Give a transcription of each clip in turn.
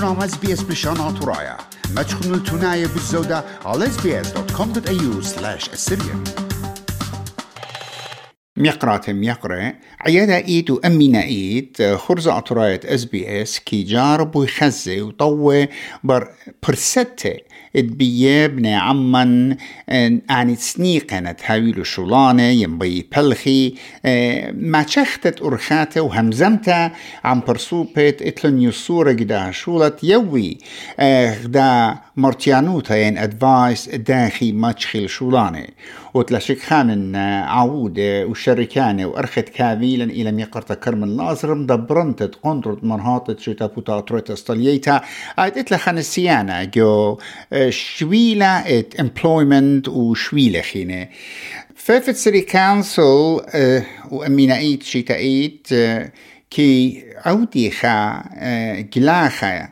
برنامج SBS بشان آتورايا ما تشخنوا التناية بالزودة على sbs.com.au slash assyrian ميقرات ميقرة. عيادة إيد وأمينا إيد خرزة عطراية إس بي إس. كي جارب ويخزي وطوة بر برستة. إدبية بني عمن. آني سنيقنة هاويلو شولانة ينبي بلخي. ما شختت أرخاتة وهمزمتا عم برسوبت إتلن يصورة قدا شولت يوي. غدا مرتيانوتا ين أدفايس داخي ماتشخي شولانة. وتلاشك خان عودة وشركانة وأرخت كابيلا إلى ميقرتا كرم اللازر مدبرنتت قندرت منهاطت شتا بوتا ترويتا استليتا. آيت إتلا خان السيانة جو شويلة إت employment وشويلة خينة. ففت سري كانسل وأمينا إيت شيتا إيت كي عودي خا جلاخا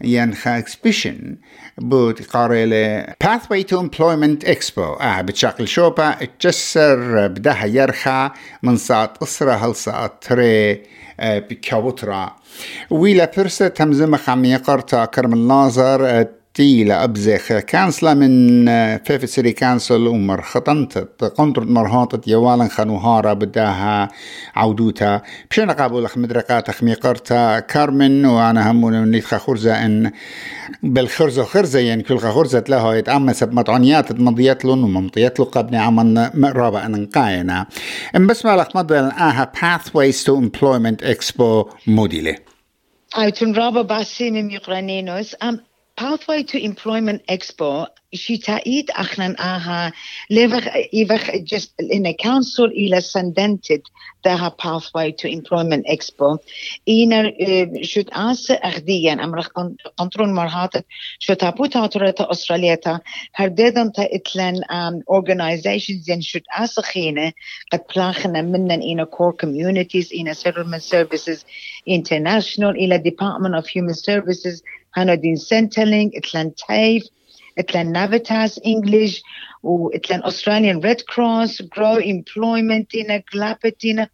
ينخا اكسبيشن بود قاريلة Pathway to Employment Expo. آه بتشاقل شوبا اتجسر بدها يرخى. من ساعة أسرة هل ساعة تري؟ بكاوترا. ويلا برسة تمزمة خامية قرطة كرم الناظر تيلا أبزخ كانسلا من فيف سيري كانسل ومر خطنت. قنطرت مرهاطت يوالا خنوهارا بداها عودوتا. بشينا قابل لخ مدرقات خميقرتا كارمن وأنا همون من نيتخا خرزة إن بالخرزة خرزة يعني كل خرزة لها يتعمى سب مطعنيات مضيات لون وممطيات له قبني عمن مقرابة إن إن بس ما لخ مضي آها Pathways to Employment Expo موديلي Autun raba basi mim Ukraininos. Pathway to Employment Expo شتائيد أخنا آها ليفخ إيفخ just in a council إلى سندنتد دها Pathway to Employment Expo. إينا شد آس أخديا أمرخ قنطرون مرهات شو تابوت هاتورتا أستراليتا هرديدن تا إتلن organizations ين شد آس خينة قد بلاخنا منن إينا core communities إينا settlement services international إلى Department of Human Services هانودين سنتلينج إتلان تايف إتلان نافيتاس إنجليش وإتلان أستراليان ريد كروس جرو إمبلويمنت إنا جلابتينا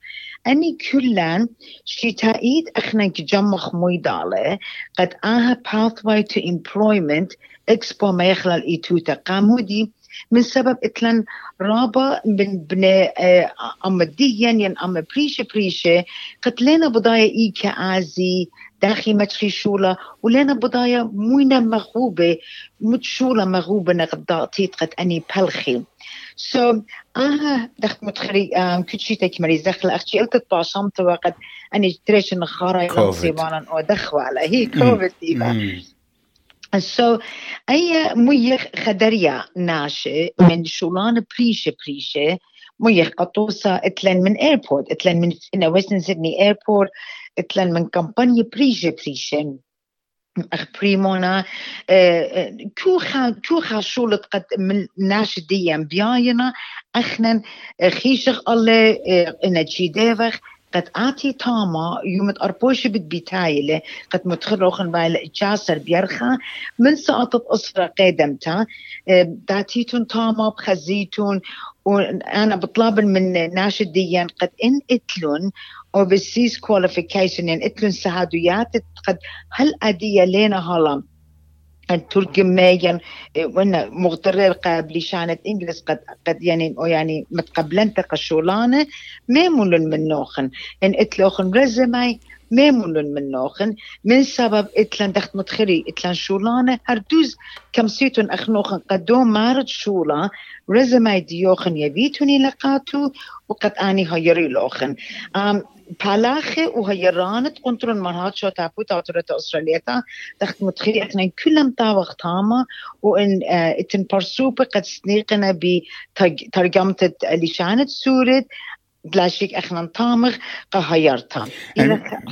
أني كلان شتائيد أخنا جمخ مويدالة قد آها pathway to employment إكسبو ما يخلال إيتوتا قامودي من سبب إتلان رابا من بني أمديا ين أم بريشة بريشة قد لنا بضايا إيكا آزي داخي متخي شولا ولنا بضايا موينا مغوبة متشولا مغوبة نقد قد أني بلخي سو so, آه دخت متخري آم كتشي تكمري زخل أختي قلت باشمت وقد أني تريش النخارة يلمسي مالا ودخوا على هي كوفيد ديبا سو so, أي ميخ خدريا ناشئ من شولان بريشة بريشة ميخ قطوسة إتلن من ايربورت إتلن من ويستن سيدني ايربورت من كمبانيا بريشة بريشة أخ بريمونا كوخا كوخا شولت قد من ناش ديان بياينا. اخنا خيشخ الله إنا جيديفخ قد آتي تاما يوم أربوش بتايلة قد متخرخن بايل جاسر بيرخا. من ساعة أسرة قدمتا داتيتون تاما بخزيتون. وأنا بطلب من ناشد ديان. قد إن إتلون overseas qualification. يعني إتلون سهادويات قد هل أدية لنا هلا الترجميا وأنا مغترر قبل شانت انجلس قد قد يعني يعني متقبلن تقشولانه ميمون من نوخن. ان اتلوخن رزمي ميمون من نوخن. من سبب اتلان دخت متخري اتلان شولانة هردوز كم سيتون اخنوخن قدوم مارد شولا رزمي ديوخن يبيتوني لقاتو وقد آني هيري لوخن. بالاخي وهي رانت قنطرن مرات شو تابو تاوترة أستراليتا تخت متخيل إحنا كلهم تاوخ تاما وان آه اتن برسوبة قد سنيقنا بترجمة اللي شانت سورة بلاشيك اخنا طامغ قهيرتا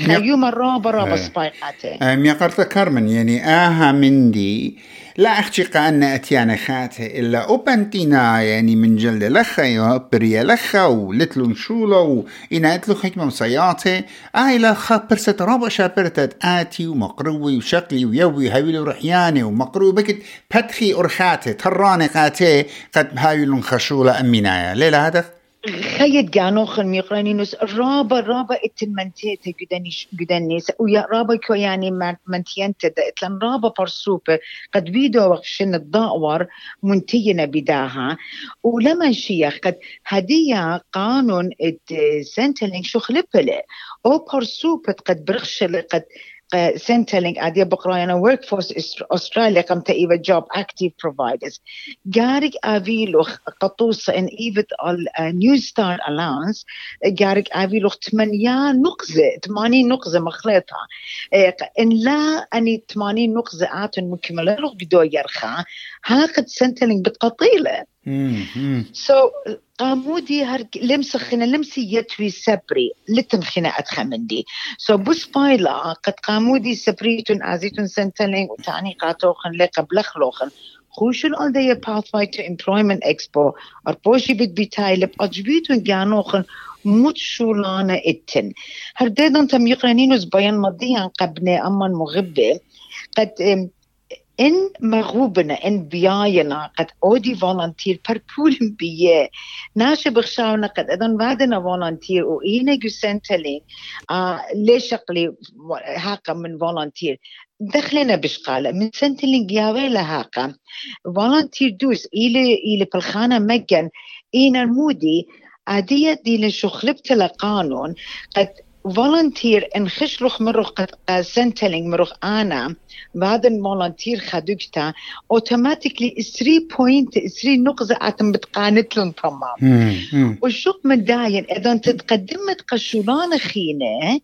خيوم الرابة رابة سبايقاته ميقرت كارمن يعني آها مندي لا أختي أن أتيانا خاته إلا أوبنتينا يعني من جلد لخا يوبريا لخا ولتلون شولا وإنا أتلو حكمة مصياتي آه إلا خا برسة رابع شابرتت آتي ومقروي وشقلي ويوي هاويل ورحياني ومقروي بكت بتخي أرخاتي تراني قاتي قد هاويل خشولة أمينايا ليلة هدف؟ خيد جانوخن ميقرانينوس رابا رابا اتمنتيتا جدانيش جدانيس ويا رابا كو يعني منتينتا اتلن رابا برسوبة قد بيدو وقشن الضاور منتينا بداها ولما شيخ قد هدية قانون ات سنتلينج شو خلبله أو برسوبة قد برخش قد Centrelink adja bokrajana Workforce Australia kam ta iva job active providers. Garik aviluch qatusa in ivet al New Star Allowance garik aviluch تمانيا نقزة تمانين نقزة مخلطة إن لا أني تمانين نقزة آتن مكملة لغ بدو يرخى هاقد سنتلينج بتقطيلة سو قامودي هر لمس خنا لمسي يتوي سبري لتم خنا أتخمندي. سو بس بايلا قد قامودي سبريتون ازيتون سنتلين وتعني قاتوخن لقب لخلوخن. خوشن all day pathway to employment expo. أربوشي بت بيتايلب أجبيتون جانوخن موت شولانا إتن. هرديدن تم يقرنينوز بيان مضيان قبني أمان مغبة. قد إن مغوبنا إن بياينا قد أودي فولنتير باربول بيه ناشي بخشاونا قد أذن بعدنا فولنتير واينا جسنتلين آه ليش اقلي هاقا من فولنتير. دخلنا بشقالة. من سنتلين قياوي لهاقا فولنتير دوس. إلي إلي بالخانة مجن إينا المودي. عادية دي لشخلبت لقانون قد فولنتير ان خشلوخ مروخ سنتلينج مروخ أنا بعد المولنتير خدوكتا اوتوماتيكلي 3 بوينت 3 نقطة اتم بتقانت لهم تمام وشوق مداين اذا تتقدمت قشولان خينه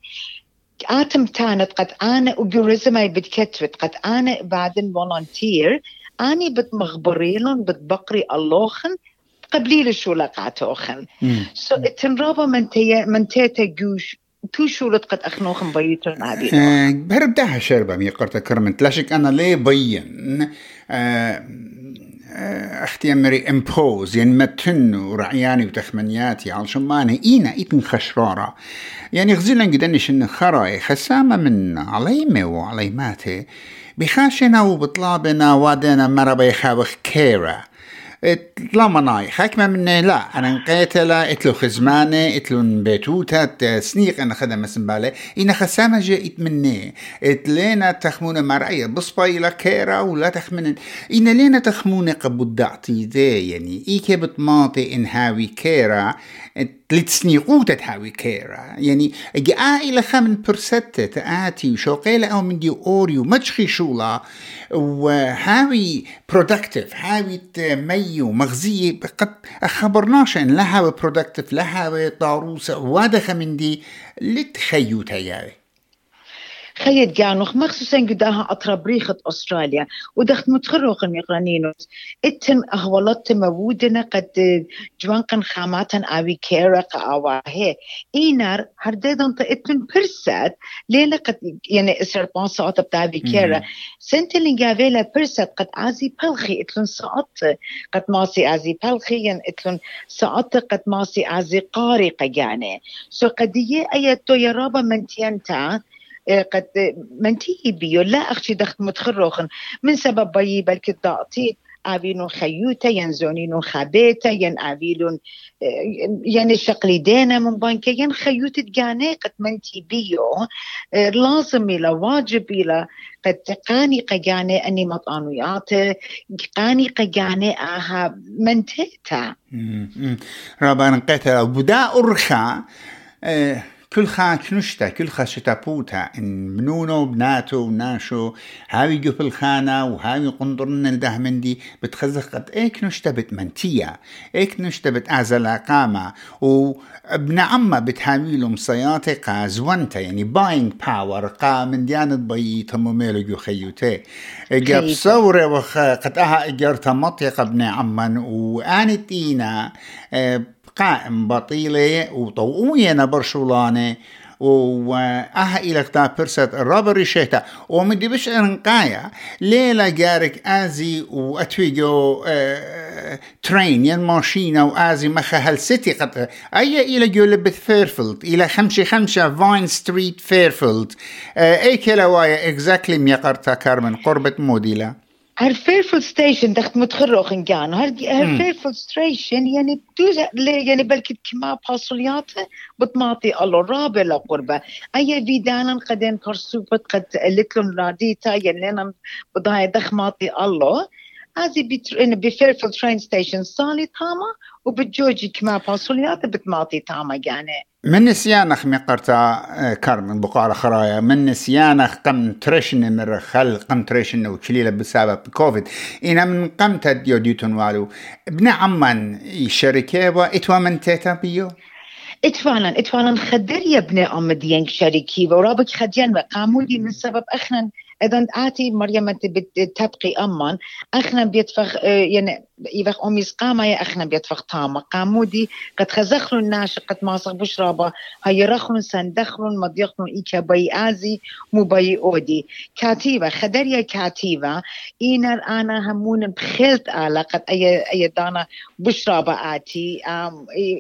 اتم تانت قد أنا وجوريزماي بتكتبت قد أنا بعد المولنتير اني بتمخبريلن بتبقري اللوخن قبليل شو لقعتوخن سو so, تنرابا من تي من تيتا جوش تو شولت قد أخنوخن بيتون عبيد. أه بربداها شربة مي قرطة كرمنت لاشك أنا ليه بين؟ أه أختي أمري إمبوز يعني متن ورعياني وتخمنياتي على شماني. إينا إيتن خشرارة. يعني غزيلا قدنش ان خراي خسامة من عليمة وعليماتي. بخاشنا وبطلابنا وادنا مرة بيخاوخ كيرا تلامناي حكمة من لا أنا نقيتلا اتلو خزمانة اتلو بيتوتا سنيق أنا خدم مسنبالة إنا خسامة جاء اتمنى اتلينا تخمونة مرعية بصباي لا كيرا ولا تخمن إنا لينا تخمونة قبودعتي ذي يعني إيكي بتماطي إن هاوي كيرا تلتسنيقوتا تهاوي كيرا يعني جاء إلى خمن برستة تآتي وشوقيلة أو من دي أوريو مجخي شولا وهاوي برودكتيف هاوي ميو مغزية قد أخبرناش إن لها برودكتيف لها طاروسة وادخ من دي لتخيو تياري خيد جانوخ مخصوصا قداها أطراب ريخة أستراليا. ودخت متخروخ الميقرانينوس اتن أهولت مودنا قد جوانقن خاماتن آوي كيرق آواهي إينار هرديدن تا اتن برسات ليلة قد يعني إسر بانسات بتاوي كيرا. سنتلين جافيلا برسات قد آزي بلخي إتلن ساعت. قد ماسي آزي بلخي ين إتلن ساعت قد ماسي آزي قاري قياني سو قد يه أيتو يرابا منتينتا قد منتهي بيو لا أخشي دخت متخروخن. من سبب بي بلكي ضاعتي آفيلون خيوتا ين زونينون خابيتا ين آفيلون ين شقلي دينا من بانكا ين خيوتا تقاني قد منتي بيو. لازم إلى واجب إلى قد تقاني قجاني أني مطانويات قاني قجاني آها منتيتا رابان قتل بدا أرخا كل خا كنشتا كل خا شتابوتا إن منونو بناتو وناشو هاوي جو في الخانة وهاوي قنطرن الدهمندي بتخزخ قد إيه كنشتا بتمنتيا إيه كنشتا بتعزل قامة وابن عمة بتهاويلو مصياتي قا زوانتا يعني باينج باور قا من ديانة بي تموميلو جو خيوتي. اجاب صورة وخ قد أها إجارتا مطيقة ابن عمان وآني تينا آه قائم بطيلة وطوئوية برشولانة وأها إلى تا برسات الرابر شيتا. ومدي بش انقايا ليلة جارك آزي وأتويجو آه ترين ين ماشينة وآزي مخا هل سيتي قد أي إلى جو لبث فيرفيلد إلى خمشة خمشة فاين ستريت فيرفيلد. آه أي كلا وايا اكزاكتلي ميقرتا كارمن قربة موديلا. هر فيرفول ستيشن دخت متخرخن كان هر هر فيرفول ستيشن يعني دوز يعني بلكي كما باسوليات بتماطي الله رابع لقربة أي فيدانا قدين كرسوبت قد لتلون راديتا يعني بضاي دخ ماطي الله هذه بفيرفول ترين ستيشن صالي تاما وبتجوجي كما باسوليات بتماطي تاما يعني. من نسيانخ مقرتا كارمن بقارة خرايا؟ من نسيانخ قم ترشن مر خل قم ترشن وكليلة بسبب كوفيد. إنا من قم تديو ديوتون والو. ابن عمان شركة إتوا من تيتا بيو؟ اتفانا اتفانا خدر يا ابن أم ديانك شركي ورابك خديان وقامودي من سبب اخنا اذا آتي مريم تبقي أمان أخنا بيتفخ يعني يفخ أميس قاما يا أخنا بيتفخ طامة قامودي قد خزخلو الناش قد ماسخ بشرابة. هاي رخلون سندخلون مضيخلون إيكا بي آزي مو بي أودي. كاتيبة خدريا كاتيبة. إينا أنا همون بخلت آلا قد أي أي دانا بشرابة آتي.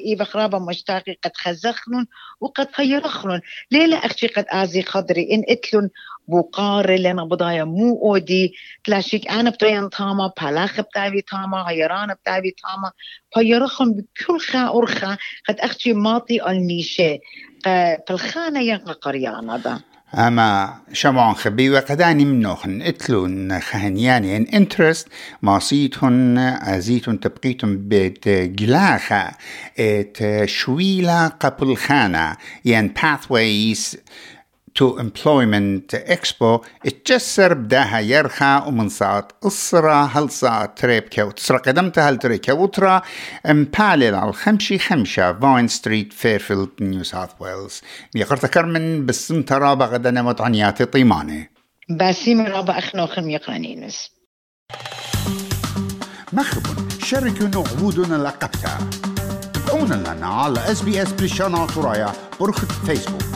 يفخ رابة مشتاقي قد خزخلون وقد هاي رخلون ليلة أختي قد آزي خضري إن إتلون بوقار لنا بضايا مو أودي تلاشيك أنا بتوين تاما بلاخ بتاوي تاما هيران بتاعي تاما. فيرخم بكل خا أرخا قد أختي ماطي النيشة فالخانة ينقى قريانا هذا أما شمعون خبي وقداني منوخن اتلون خهنياني ان انترست ماسيتون ازيتون تبقيتون بيت جلاخة ات شويلة قبل خانة ين pathways to Employment Expo اتجسر بداها يرخى ومن صات أسرة هل صات تريبكا وتسرى قدمتها هل تريكا وترى مبالل على الخمشي خمشة فاين ستريت فيرفيلد نيو ساوث ويلز ميقرت كرمن بسم ترى بغدا نمت عنياتي طيماني باسيم رابع أخنوخم يقرانينس مخبون شاركوا عبودنا لقبتها تابعونا لنا على اس بي اس بريشانا ترايا برخة فيسبوك